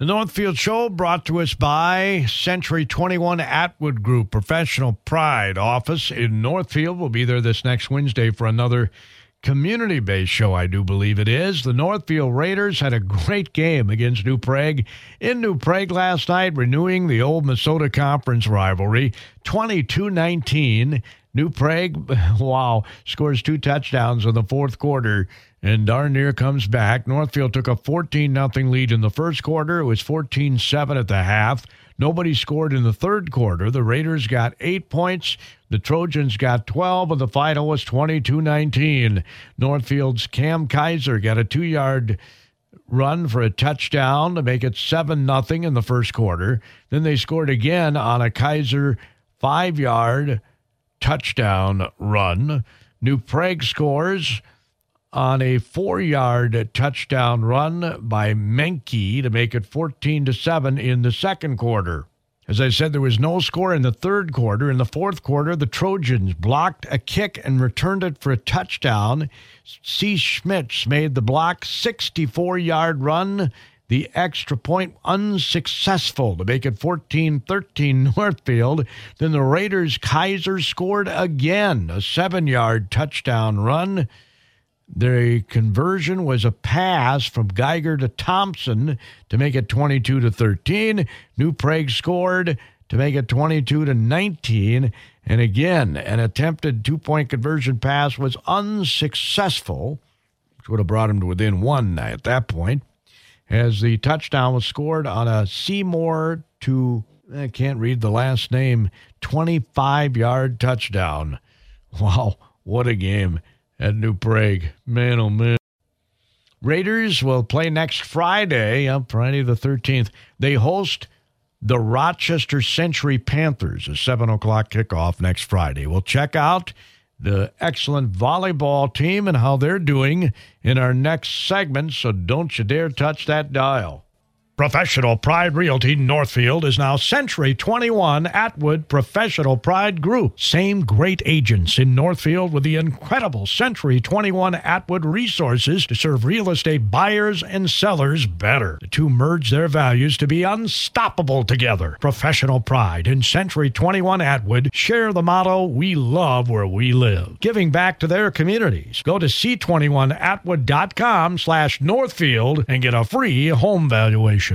The Northfield Show brought to us by Century 21 Atwood Group, professional pride office in Northfield. We'll be there this next Wednesday for another community based show, I do believe it is. The Northfield Raiders had a great game against New Prague in New Prague last night, renewing the old Minnesota Conference rivalry 22 19. New Prague, wow, scores two touchdowns in the fourth quarter and darn near comes back. Northfield took a 14 0 lead in the first quarter. It was 14 7 at the half. Nobody scored in the third quarter. The Raiders got eight points. The Trojans got 12, and the final was 22 19. Northfield's Cam Kaiser got a two yard run for a touchdown to make it 7 0 in the first quarter. Then they scored again on a Kaiser five yard touchdown run. New Prague scores on a four-yard touchdown run by Menke to make it 14 to 7 in the second quarter. As I said, there was no score in the third quarter. In the fourth quarter, the Trojans blocked a kick and returned it for a touchdown. C. Schmitz made the block 64 yard run. The extra point unsuccessful to make it 14 13 Northfield. Then the Raiders' Kaiser scored again, a seven yard touchdown run. The conversion was a pass from Geiger to Thompson to make it 22 to 13. New Prague scored to make it 22 to 19. And again, an attempted two point conversion pass was unsuccessful, which would have brought him to within one at that point, as the touchdown was scored on a Seymour to, I can't read the last name, 25 yard touchdown. Wow, what a game at New Prague. Man, oh man. Raiders will play next Friday, on Friday the 13th. They host the Rochester Century Panthers, a 7 o'clock kickoff next Friday. We'll check out the excellent volleyball team and how they're doing in our next segment, so don't you dare touch that dial. Professional Pride Realty Northfield is now Century 21 Atwood Professional Pride Group. Same great agents in Northfield with the incredible Century 21 Atwood resources to serve real estate buyers and sellers better. The two merge their values to be unstoppable together. Professional Pride and Century 21 Atwood share the motto, we love where we live. Giving back to their communities. Go to c21atwood.com slash Northfield and get a free home valuation.